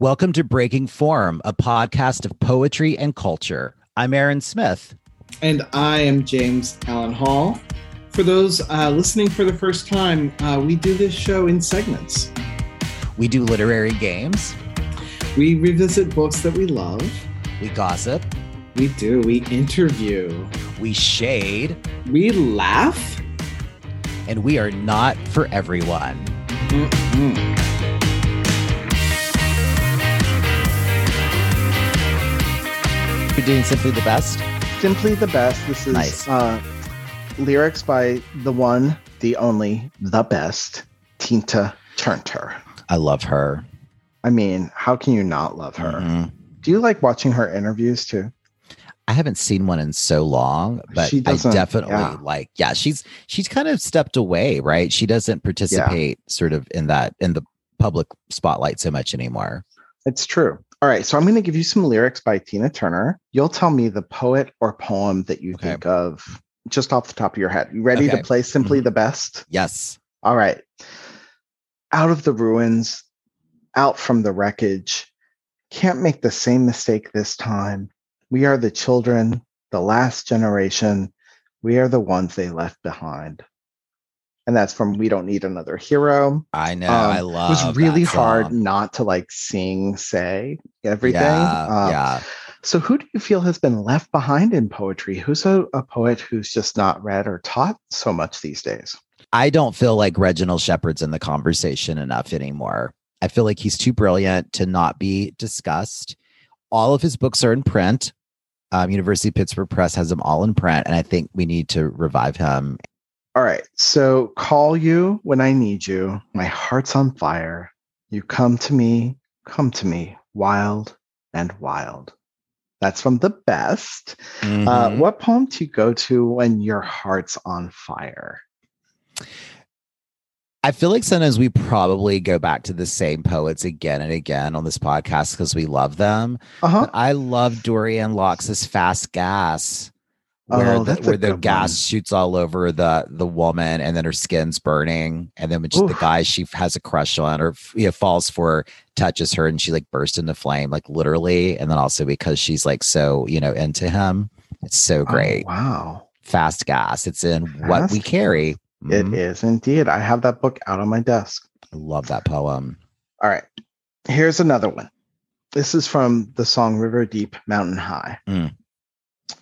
Welcome to Breaking Form, a podcast of poetry and culture. I'm Aaron Smith. And I am James Allen Hall. For those uh, listening for the first time, uh, we do this show in segments. We do literary games. We revisit books that we love. We gossip. We do. We interview. We shade. We laugh. And we are not for everyone. Mm-mm. You're doing simply the best. Simply the best. This is Nice. uh, lyrics by the one, the only, the best, Tina Turner. I love her. I mean, how can you not love her? Mhm. Do you like watching her interviews too? I haven't seen one in so long, but I definitely yeah. like. Yeah, she's she's kind of stepped away, right? She doesn't participate sort of in that in the public spotlight so much anymore. It's true. All right, so I'm going to give you some lyrics by Tina Turner. You'll tell me the poet or poem that you Okay. think of just off the top of your head. You ready Okay. to play Simply Mhm. the Best? Yes. All right. Out of the ruins, out from the wreckage. Can't make the same mistake this time. We are the children, the last generation. We are the ones they left behind. And that's from We Don't Need Another Hero. I know. Um, I love. It was really hard not to like sing, say everything. Yeah, Um, yeah. So, who do you feel has been left behind in poetry? Who's a, a poet who's just not read or taught so much these days? I don't feel like Reginald Shepard's in the conversation enough anymore. I feel like he's too brilliant to not be discussed. All of his books are in print. Um, University of Pittsburgh Press has them all in print, and I think we need to revive him. All right. So call you when I need you. My heart's on fire. You come to me, come to me, wild and wild. That's from the best. Uh, Mhm. what poem do you go to when your heart's on fire? I feel like sometimes we probably go back to the same poets again and again on this podcast because we love them. Uh huh. I love Dorianne Laux's Fast Gas, where Oh, the, that's where the gas one. shoots all over the the woman, and then her skin's burning, and then when she, the guy she has a crush on or you know, falls for touches her, and she like bursts into flame, like literally, and then also because she's like so you know into him. It's so great. Oh, wow. Fast Gas. It's in what we carry. It Mhm. is indeed. I have that book out on my desk. I love that poem. All right. Here's another one. This is from the song River Deep, Mountain High. Mm.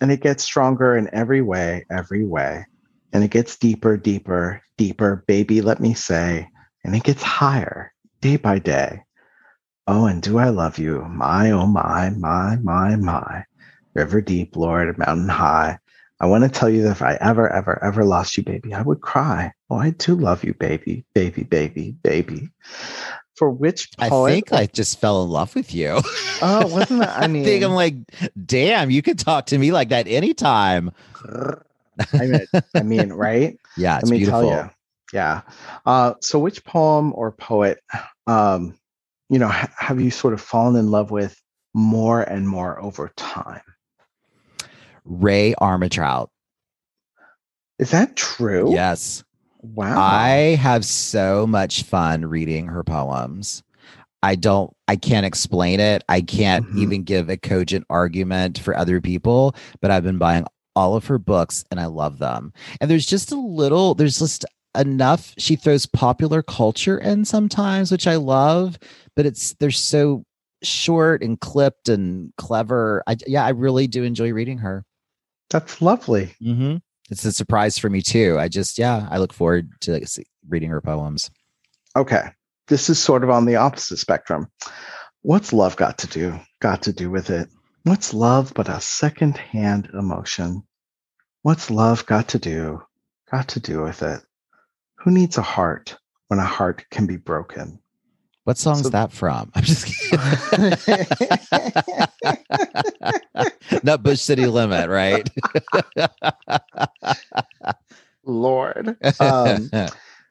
And it gets stronger in every way, every way. And it gets deeper, deeper, deeper, baby, let me say. And it gets higher day by day. Oh, and do I love you? My, oh, my, my, my, my. River deep, Lord, mountain high. I want to tell you that if I ever, ever, ever lost you, baby, I would cry. Oh, I do love you, baby, baby, baby, baby. For which I think I just fell in love with you. Oh, wasn't that? I I think I'm like, damn, you could talk to me like that anytime. I mean, I mean, right? Yeah, it's Let me beautiful. tell you. Yeah. Uh, so, which poem or poet, um, you know, ha- have you sort of fallen in love with more and more over time? Rae Armantrout. Is that true? Yes. Wow. I have so much fun reading her poems. I don't, I can't explain it. I can't Mhm. even give a cogent argument for other people, but I've been buying all of her books and I love them. And there's just a little, there's just enough. She throws popular culture in sometimes, which I love, but it's, they're so short and clipped and clever. I, yeah, I really do enjoy reading her. That's lovely. Mm-hmm. It's a surprise for me too. I just, yeah, I look forward to reading her poems. Okay. This is sort of on the opposite spectrum. What's love got to do? Got to do with it? What's love but a second-hand emotion? What's love got to do? Got to do with it? Who needs a heart when a heart can be broken? What song's So- that from? I'm just kidding. Nutbush City Limit, right? Lord. Um,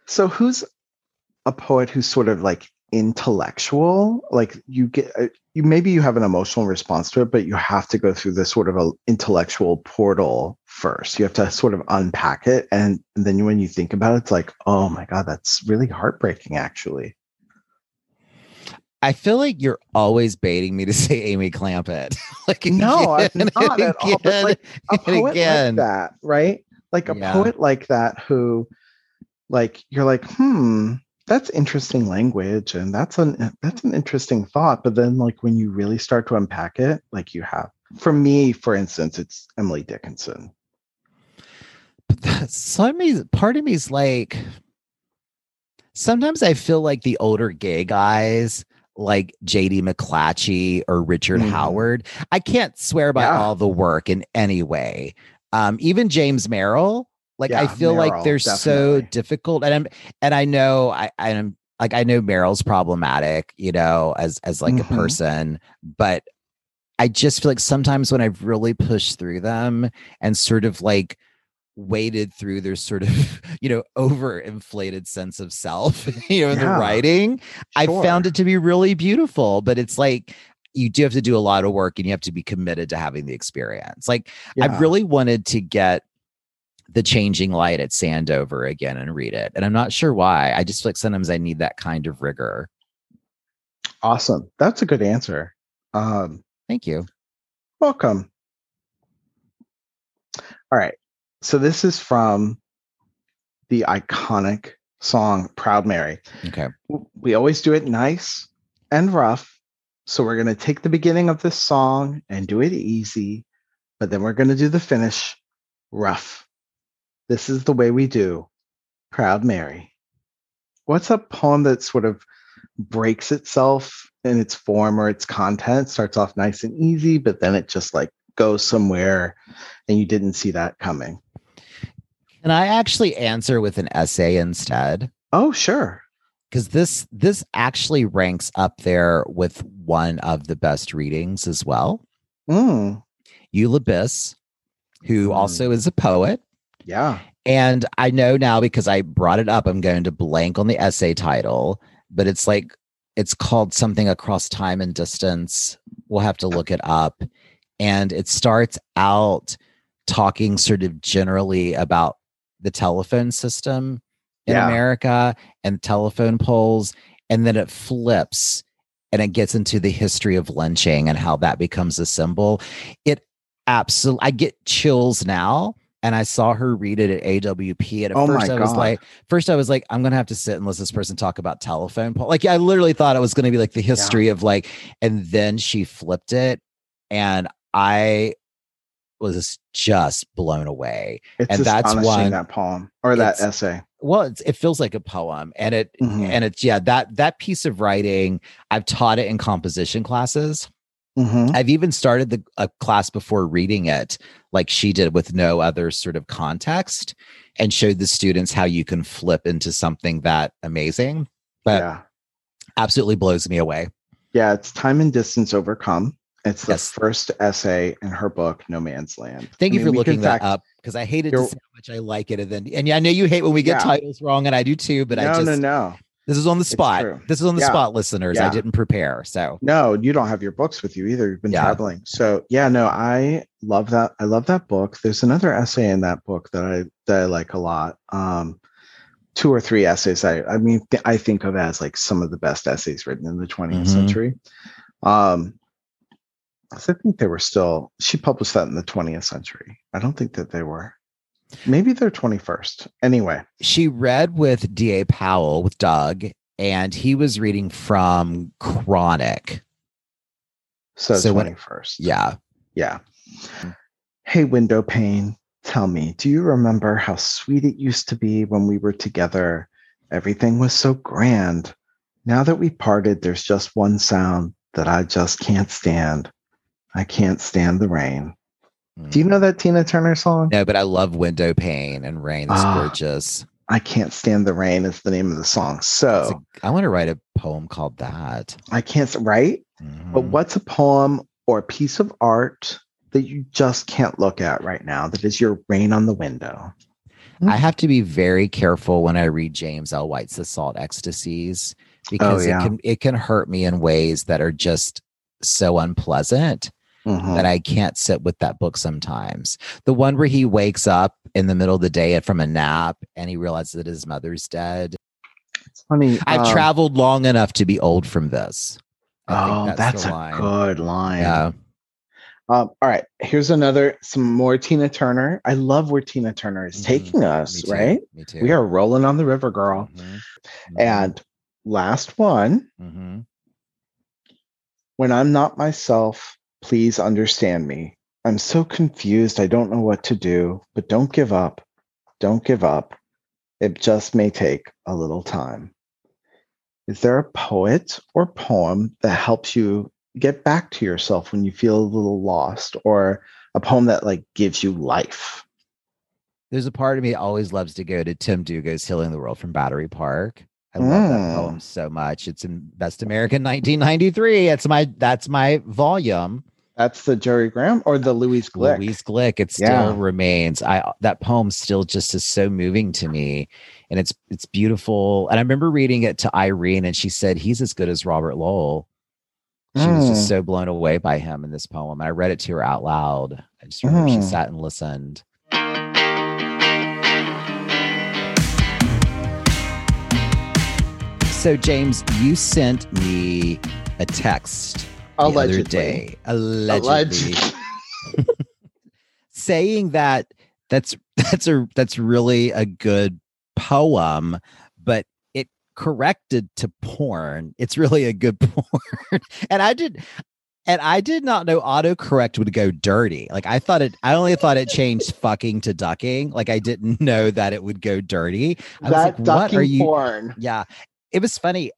so who's a poet who's sort of like intellectual like you get uh, you maybe you have an emotional response to it but you have to go through this sort of a intellectual portal first you have to sort of unpack it and, then when you think about it it's like oh my god that's really heartbreaking actually I feel like you're always baiting me to say Amy Clampitt. like No, I'm not at all, but, again like, a poet again. like that, right? Like a Yeah. poet like that who, like, you're like, hmm, that's interesting language, and that's an that's an interesting thought. But then, like, when you really start to unpack it, like you have, for me, for instance, it's Emily Dickinson. But that's- some part of me is like, sometimes I feel like the older gay guys, like JD McClatchy or Richard Mhm. Howard, I can't swear by Yeah. all the work in any way. Um, even James Merrill, like I Yeah, feel like they're so difficult, and I'm and I know I I'm like I know Merrill's problematic, you know, as as like Mhm. a person, but I just feel like sometimes when I've really pushed through them and sort of like waded through their sort of you know overinflated sense of self you know in the Yeah, writing i found it to be really beautiful but it's like you do have to do a lot of work and you have to be committed to having the experience like i really wanted to get the changing light at sandover again and read it and i'm not sure why i just feel like sometimes i need that kind of rigor awesome. That's a good answer. Um, thank you welcome. All right. So this is from the iconic song Proud Mary. okay We always do it nice and rough. So we're going to take the beginning of this song and do it easy, but then we're going to do the finish rough. This is the way we do Proud Mary. What's a poem that sort of breaks itself in its form or its content? Starts off nice and easy, but then it just like goes somewhere and you didn't see that coming. Can i actually answer with an essay instead Oh, sure. because this this actually ranks up there with one of the best readings as well. Mm, Eula Biss, who Mm. also is a poet. yeah. And I know now because I brought it up, I'm going to blank on the essay title, but it's like it's called something across time and distance. We'll have to look it up. And it starts out talking sort of generally about the telephone system in Yeah. America and telephone poles. And then it flips and it gets into the history of lynching and how that becomes a symbol. It absolutely, I get chills now. And I saw her read it at AWP. And at Oh first I was like, first I was like, I'm gonna have to sit and listen to this person talk about telephone pole. Like I literally thought it was gonna be like the history of like, and then she flipped it, and I was just blown away. It's And that's one- that poem or that essay. Well, it's, it feels like a poem, and it Mhm. and it's yeah that that piece of writing. I've taught it in composition classes. Mhm. I've even started the a class before reading it, like she did, with no other sort of context, and showed the students how you can flip into something that amazing. But yeah. absolutely blows me away. Yeah, it's time and distance overcome. It's the Yes. first essay in her book, No Man's Land. Thank I you mean, for looking that fact- up because I hated to say how much I like it, and then and yeah, I know you hate when we get Yeah. titles wrong, and I do too. But no, I just no, no, this is on the spot. This is on the Yeah. spot, listeners. I didn't prepare, so no. You don't have your books with you either. You've been Yeah. traveling, so yeah. No, I love that. I love that book. There's another essay in that book that I that I like a lot. Um, two or three essays. I I mean, th- I think of as like some of the best essays written in the 20th Mhm. century. Um, I think they were still. She published that in the 20th century. I don't think that they were. Maybe they're 21st. Anyway, she read with D.A. Powell with Doug, and he was reading from Chronic. so, So when- 21st. Yeah. Yeah. Hey, window pane, tell me, do you remember how sweet it used to be when we were together? Everything was so grand. Now that we parted, there's just one sound that I just can't stand. I can't stand the rain. Do you know that Tina Turner song? No, but I love Window Pane and Rain. It's Ah, gorgeous. I can't stand the rain is the name of the song. So a- I want to write a poem called that. I can't, s- right? But what's a poem or a piece of art that you just can't look at right now that is your rain on the window? I have to be very careful when I read James L. White's The Salt Ecstasies because Oh, yeah. it can it can hurt me in ways that are just so unpleasant Mhm. that I can't sit with that book sometimes. The one where he wakes up in the middle of the day from a nap and he realizes that his mother's dead. It's funny. I've um, traveled long enough to be old from this. I oh, that's, the a line. good line. Yeah. Um, all right, here's another some more Tina Turner. I love where Tina Turner is Mhm. taking us, too. right? Me too. We are rolling on the river, girl. Mhm. And last one, Mhm. when I'm not myself, please understand me. I'm so confused. I don't know what to do, but don't give up. Don't give up. It just may take a little time. Is there a poet or poem that helps you get back to yourself when you feel a little lost or a poem that like gives you life? There's a part of me that always loves to go to Tim Dlugos' Healing the World from Battery Park. I love that Mm. poem so much. It's in Best American 1993. It's my that's my volume. That's the Jorie Graham or the Louise Glück. Louise Glück. It still Yeah. remains. I that poem still just is so moving to me, and it's it's beautiful. And I remember reading it to Irene, and she said he's as good as Robert Lowell. She was just Mm. so blown away by him in this poem. And I read it to her out loud. I just remember she Mm. sat and listened. So James, you sent me a text Allegedly. day, allegedly, saying that that's that's a that's really a good poem, but it corrected to porn. It's really a good porn, and I did. And I did not know autocorrect would go dirty. Like I thought it, I only thought it changed fucking to ducking. Like I didn't know that it would go dirty. I was that like, what are you? porn. Yeah. It was funny.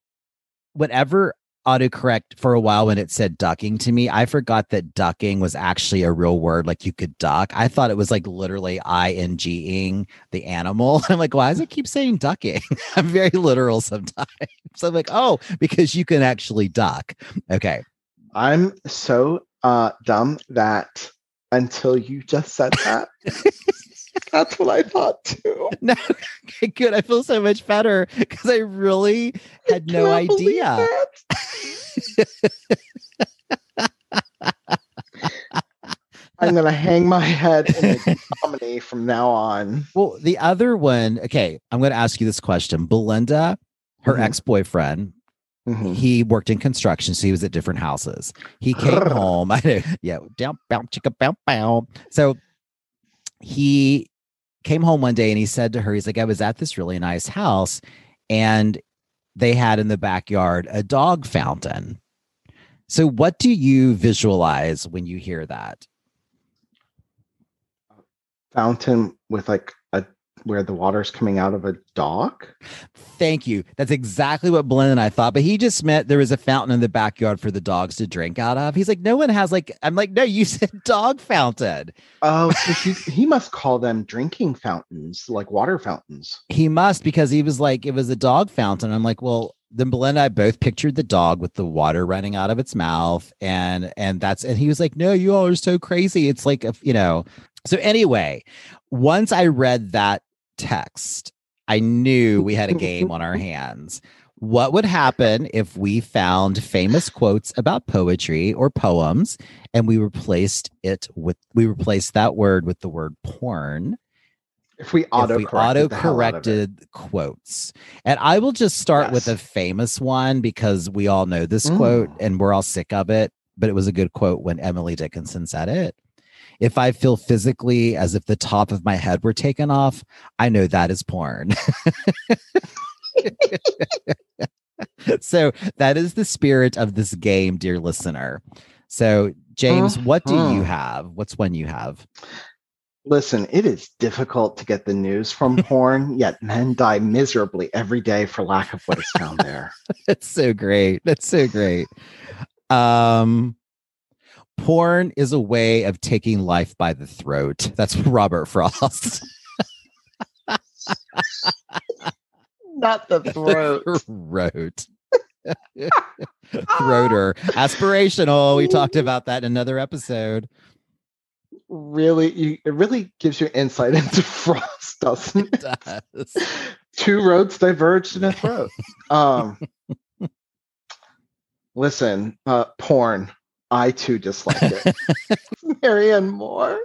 Whenever autocorrect for a while when it said ducking to me, I forgot that ducking was actually a real word. Like you could duck. I thought it was like literally ing the animal. I'm like, why does it keep saying ducking? I'm very literal sometimes. So I'm like, oh, because you can actually duck. Okay. I'm so uh dumb that until you just said that, that's what I thought too. No, okay, good. I feel so much better because I really had no idea. I'm gonna hang my head in a comedy from now on. Well, the other one, okay, I'm going to ask you this question. Belinda, her Mhm. ex boyfriend, Mhm. he worked in construction, so he was at different houses. He came home. I know, yeah, down, bow, chicka, bow, bow. So he came home one day and he said to her, he's like, I was at this really nice house and they had in the backyard a dog fountain. So, what do you visualize when you hear that? Fountain with like where the water's coming out of a dock. Thank you. That's exactly what Belinda and I thought. But he just meant there was a fountain in the backyard for the dogs to drink out of. He's like, no one has like, I'm like, no, you said dog fountain. Oh, so he, he must call them drinking fountains, like water fountains. He must because he was like, it was a dog fountain. I'm like, well, then Belinda and I both pictured the dog with the water running out of its mouth. And and that's and he was like, no, you all are so crazy. It's like a, you know. So anyway, once I read that text, I knew we had a game on our hands. What would happen if we found famous quotes about poetry or poems and we replaced it with we replaced that word with the word porn? If we auto corrected quotes. And I will just start with a famous one because we all know this quote Mm. and we're all sick of it, but it was a good quote when Emily Dickinson said it. If I feel physically as if the top of my head were taken off, I know that is porn. so that is the spirit of this game, dear listener. So, James, what do you Mhm. have? What's one you have? Listen, it is difficult to get the news from porn, yet men die miserably every day for lack of what is found there. That's so great. That's so great. Um porn is a way of taking life by the throat. That's Robert Frost. Not the throat. Throat. Throater. Aspirational. We talked about that in another episode. really, you, it really gives you insight into Frost, doesn't it? Does. Two roads diverged in a throat. Um, listen, uh, porn. I too dislike it. Marianne Moore.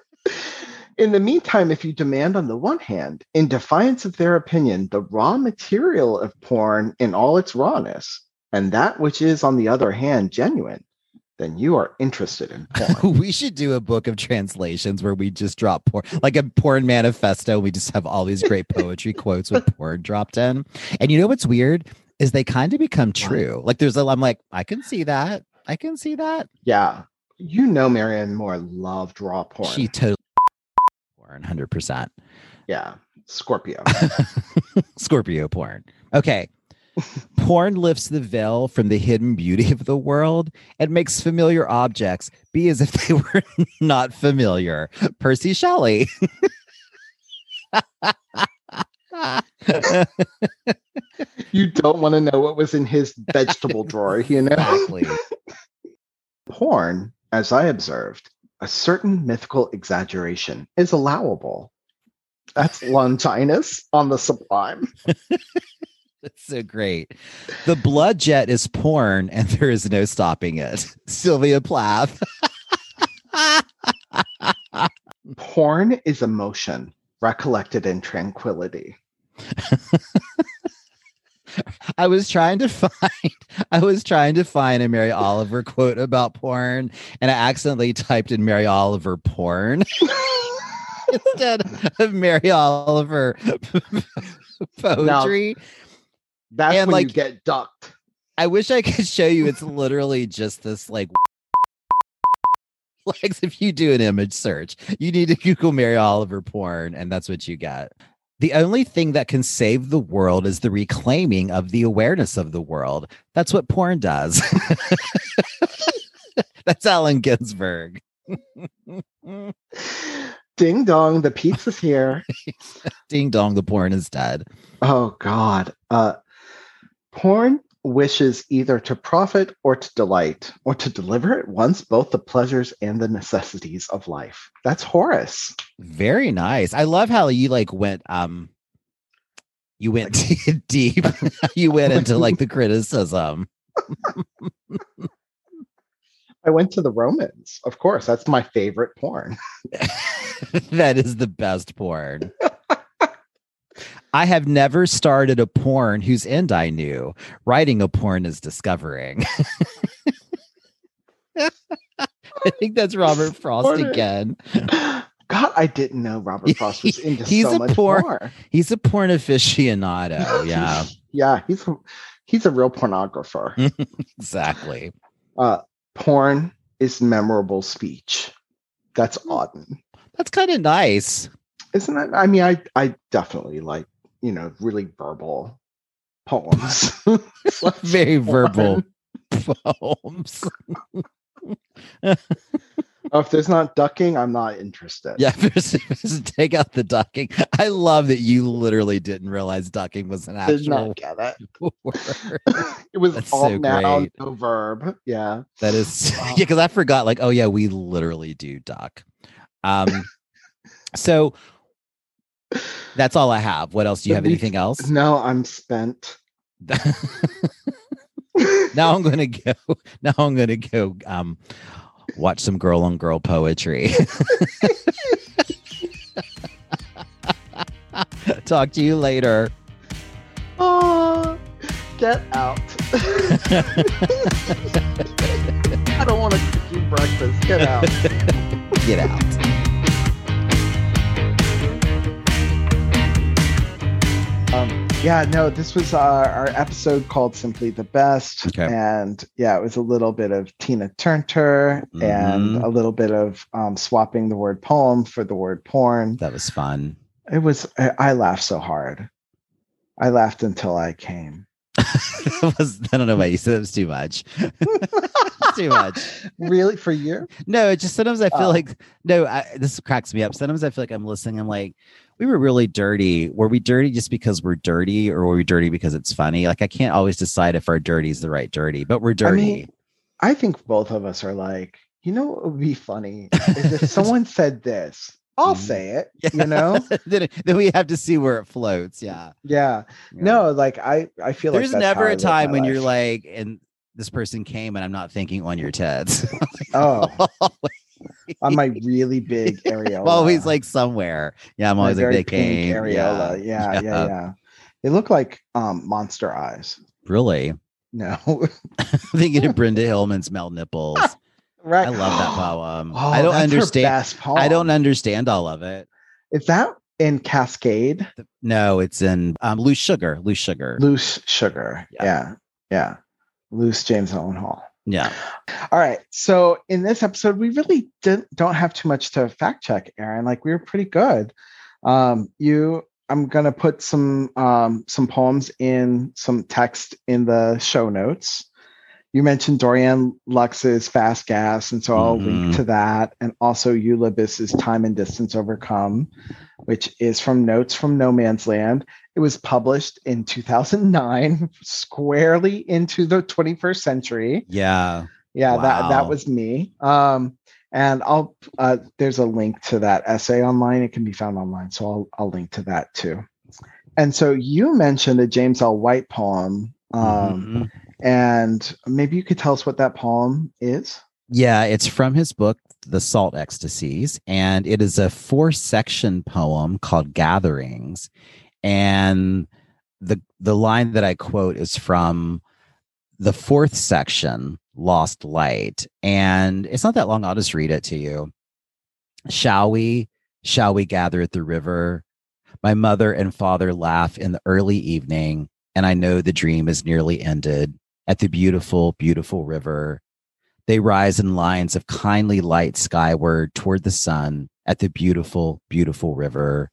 In the meantime, if you demand, on the one hand, in defiance of their opinion, the raw material of porn in all its rawness, and that which is, on the other hand, genuine, then you are interested in porn. we should do a book of translations where we just drop porn, like a porn manifesto. We just have all these great poetry quotes with porn dropped in. And you know what's weird is they kind of become true. Like there's a, I'm like, I can see that. I can see that. yeah. You know, Marianne Moore loved raw porn. She totally porn, hundred percent. yeah. Scorpio. Scorpio porn. Okay. porn lifts the veil from the hidden beauty of the world and makes familiar objects be as if they were not familiar. Percy Shelley. You don't want to know what was in his vegetable drawer, you know? exactly. Porn, as I observed, a certain mythical exaggeration is allowable. That's Longinus on the sublime. That's so great. The blood jet is porn and there is no stopping it. Sylvia Plath. Porn is emotion recollected in tranquility. I was trying to find I was trying to find a Mary Oliver quote about porn and I accidentally typed in Mary Oliver porn instead of Mary Oliver poetry. That's And, when like- you get ducked. I wish I could show you it's literally just this like like if you do an image search, you need to Google Mary Oliver porn and that's what you get. The only thing that can save the world is the reclaiming of the awareness of the world. That's what porn does. That's Allen Ginsberg. Ding dong, the pizza's here. Ding dong, the porn is dead. Oh God. Uh porn wishes either to profit or to delight, or to deliver at once both the pleasures and the necessities of life. That's Horace. Very nice. I love how you like went um you went deep. you went into like the criticism. I went to the Romans. Of course, that's my favorite porn. that is the best porn. I have never started a porn whose end I knew. Writing a porn is discovering. I think that's Robert Frost Porn- again. God, I didn't know Robert Frost was into He's so a much porn- more. He's a porn aficionado. Yeah, yeah, he's a, he's a real pornographer. exactly. uh, porn is memorable speech. That's Hmm. Auden, That's kind of nice. isn't it? I mean, I I definitely like you know really verbal poems. Very verbal poems. Oh, if there's not ducking, I'm not interested. Yeah, there's- there's- take out the ducking. I love that you literally didn't realize ducking was an did actual not get it. word. it was That's all so noun, no verb. Yeah. That is Wow. yeah, because I forgot. Like, oh yeah, we literally do duck. Um, so that's all I have. What else? Do you have anything else? No, I'm spent. now I'm gonna go. Now I'm gonna go. Um, watch some girl on girl poetry. Talk to you later. Oh, get out. I don't want to cook you breakfast. Get out. Get out. Yeah, no, this was our, our episode called Simply the Best. Okay. And yeah, it was a little bit of Tina Turner and Mhm. a little bit of um, swapping the word poem for the word porn. That was fun. It was, I, I laughed so hard. I laughed until I came. Was, I don't know why you said it was too much. too much. really? For you? No, it just sometimes I feel Oh. like no. I, this cracks me up. Sometimes I feel like I'm listening. I'm like, we were really dirty. Were we dirty just because we're dirty, or were we dirty because it's funny? Like I can't always decide if our dirty is the right dirty, but we're dirty. I mean, I think both of us are like, you know what would be funny is if someone said this. I'll Mhm. say it. You know? then, then we have to see where it floats. Yeah. Yeah. Yeah. No, like I, I feel There's like never a time when you're like, and this person came, and I'm not thinking on your tits. oh, on my really big areola. I'm always like somewhere. Yeah, I'm my always like very they came. areola. Yeah, yeah, yeah, yeah. They look like um monster eyes. Really? No. i thinking of Brenda Hillman's Mel Nipples. right. I love that poem. Oh, I don't understand. I don't understand all of it. Is that in Cascade? No, it's in um, Loose Sugar. Loose Sugar. Loose Sugar. Yeah. Yeah. Yeah. Loose James Allen Hall. Yeah. All right. So in this episode, we really didn't, don't have too much to fact check, Aaron. Like we were pretty good. Um, you, I'm gonna put some um, some poems in some text in the show notes. You mentioned Dorianne Laux's Fast Gas, and so I'll link Mhm. to that, and also Eula Biss's Time and Distance Overcome, which is from Notes from No Man's Land. It was published in 2009, squarely into the 21st century. Yeah. Yeah, that that was me. Um, and I'll uh, there's a link to that essay online. It can be found online, so I'll I'll link to that too. And so you mentioned a James L. White poem, um, Mhm. And maybe you could tell us what that poem is. Yeah, it's from his book, The Salt Ecstasies, and it is a four section poem called Gatherings. And the the line that I quote is from the fourth section, Lost Light. And it's not that long. I'll just read it to you. Shall we? Shall we gather at the river? My mother and father laugh in the early evening, and I know the dream is nearly ended at the beautiful, beautiful river. They rise in lines of kindly light skyward toward the sun at the beautiful, beautiful river.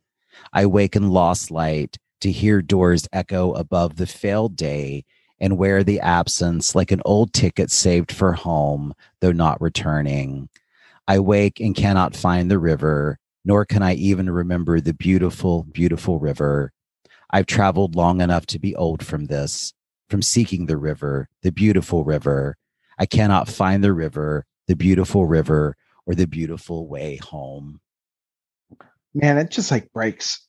I wake in lost light to hear doors echo above the failed day and wear the absence like an old ticket saved for home, though not returning. I wake and cannot find the river, nor can I even remember the beautiful, beautiful river. I've traveled long enough to be old from this, from seeking the river, the beautiful river. I cannot find the river, the beautiful river, or the beautiful way home. Man, it just like breaks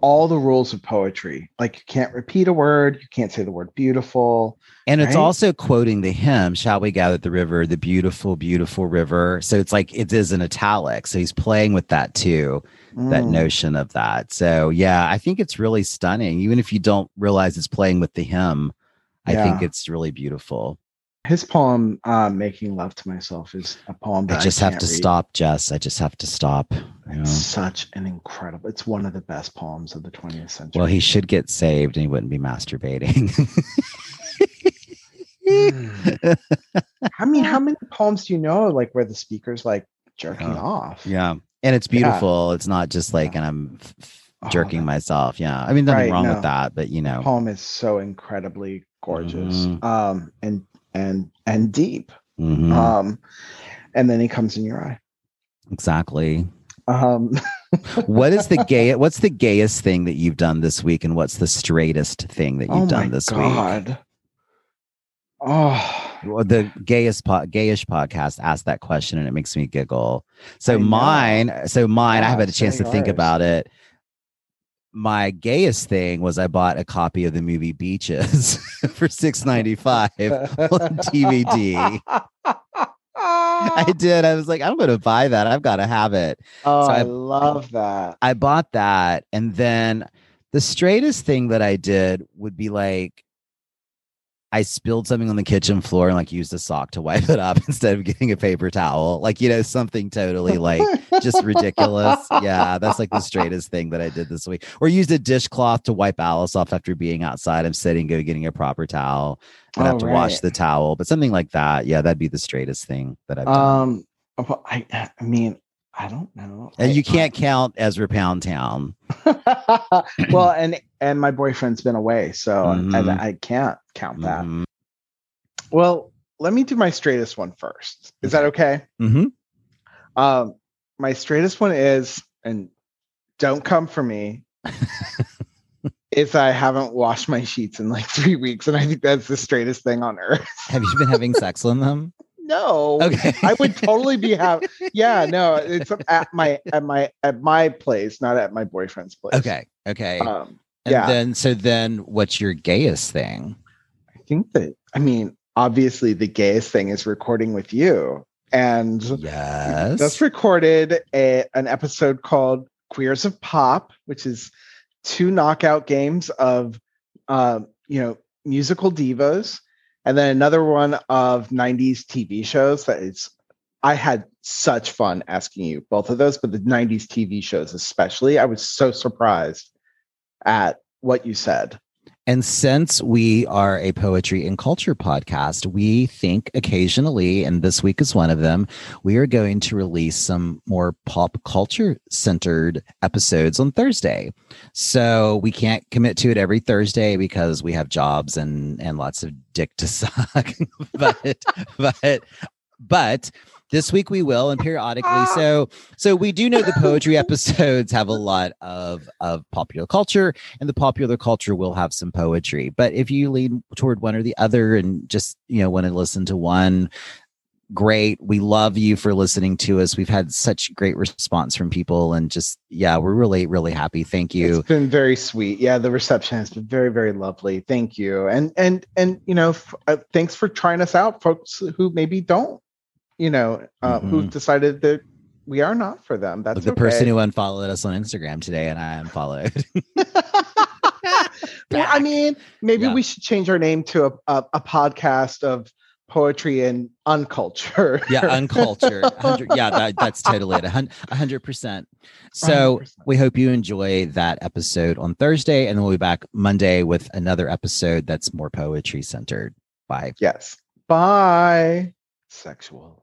all the rules of poetry. Like you can't repeat a word, you can't say the word beautiful. And it's also quoting the hymn, Shall We Gather at the River, the beautiful, beautiful river. So it's like it is in italic. So he's playing with that too, that Mm. notion of that. So yeah, I think it's really stunning. Even if you don't realize it's playing with the hymn, I think it's really beautiful. His poem, uh, "Making Love to Myself," is a poem that I just have to read. stop, Jess. I just have to stop. you know? Such an incredible. It's one of the best poems of the 20th century. Well, he should get saved and he wouldn't be masturbating. Mm. I mean, how many poems do you know, like where the speaker's like jerking Yeah. off? yeah. And it's Yeah. beautiful. It's not just like, Yeah. and I'm Oh, jerking that myself. Yeah. I mean, nothing Right, wrong no. with that, but you know, poem is so incredibly gorgeous, Mhm. um, and and and deep. Mhm. Um, and then he comes in your eye. exactly. Um, What is the gay? What's the gayest thing that you've done this week, and what's the straightest thing that you've oh done this week? Oh, Well, the gayest po- gayish podcast asked that question and it makes me giggle. So mine, so mine, I haven't had a chance to think about it. My gayest thing was I bought a copy of the movie Beaches for six ninety five on DVD. I did. I was like, I'm going to buy that. I've got to have it. Oh, So I I- love that. I bought that. And then the straightest thing that I did would be like, I spilled something on the kitchen floor and like used a sock to wipe it up instead of getting a paper towel. Like, you know, something totally like just ridiculous. Yeah, that's like the straightest thing that I did this week. Or used a dishcloth to wipe Alice off after being outside. I'm sitting, go getting a proper towel. Have Oh, to wash the towel, but something like that. Yeah, that'd be the straightest thing that I've done. Um, I, I mean, I don't know. and I- you can't count Ezra Pound Town. well, and and my boyfriend's been away, so and Mhm. I can't count that. Mhm. Well, let me do my straightest one first. Is that okay? Mm-hmm. Um, my straightest one is, and don't come for me. is I haven't washed my sheets in like three weeks, and I think that's the straightest thing on earth. Have you been having sex on them? No, Okay. I would totally be happy. Yeah, no, it's at my at my at my place, not at my boyfriend's place. Okay. Okay. Um, and yeah. then so then what's your gayest thing? I think that I mean, obviously, the gayest thing is recording with you, and Yes. just recorded a, an episode called Queers of Pop, which is two knockout games of, um, you know, musical divas And then another one of 90s TV shows that is I had such fun asking you both of those, but the 90s TV shows especially, I was so surprised at what you said. And since we are a poetry and culture podcast, we think occasionally, and this week is one of them, we are going to release some more pop culture centered episodes on Thursday. So we can't commit to it every Thursday because we have jobs and and lots of dick to suck. but but but this week we will and periodically. So so we do know the poetry episodes have a lot of of popular culture and the popular culture will have some poetry. But if you lean toward one or the other and just you know want to listen to one great. We love you for listening to us. We've had such great response from people and just yeah we're really really happy. Thank you. It's been very sweet. Yeah the reception has been very very lovely. Thank you. And and and you know f- uh, thanks for trying us out folks who maybe don't you know, uh, mm-hmm. who decided that we are not for them. That's the okay. person who unfollowed us on Instagram today, and I unfollowed. well, I mean, maybe yeah. we should change our name to a, a, a podcast of poetry and unculture. yeah, uncultured. yeah, that, that's totally it. hundred percent. So 100%. we hope you enjoy that episode on Thursday, and then we'll be back Monday with another episode that's more poetry centered. Bye. Yes. Bye. Sexual.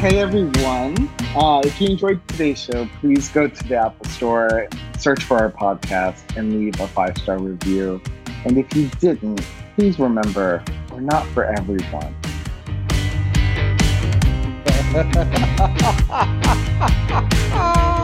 Hey everyone. Uh, if you enjoyed today's show, please go to the Apple Store, search for our podcast, and leave a five star review. And if you didn't, please remember we're not for everyone.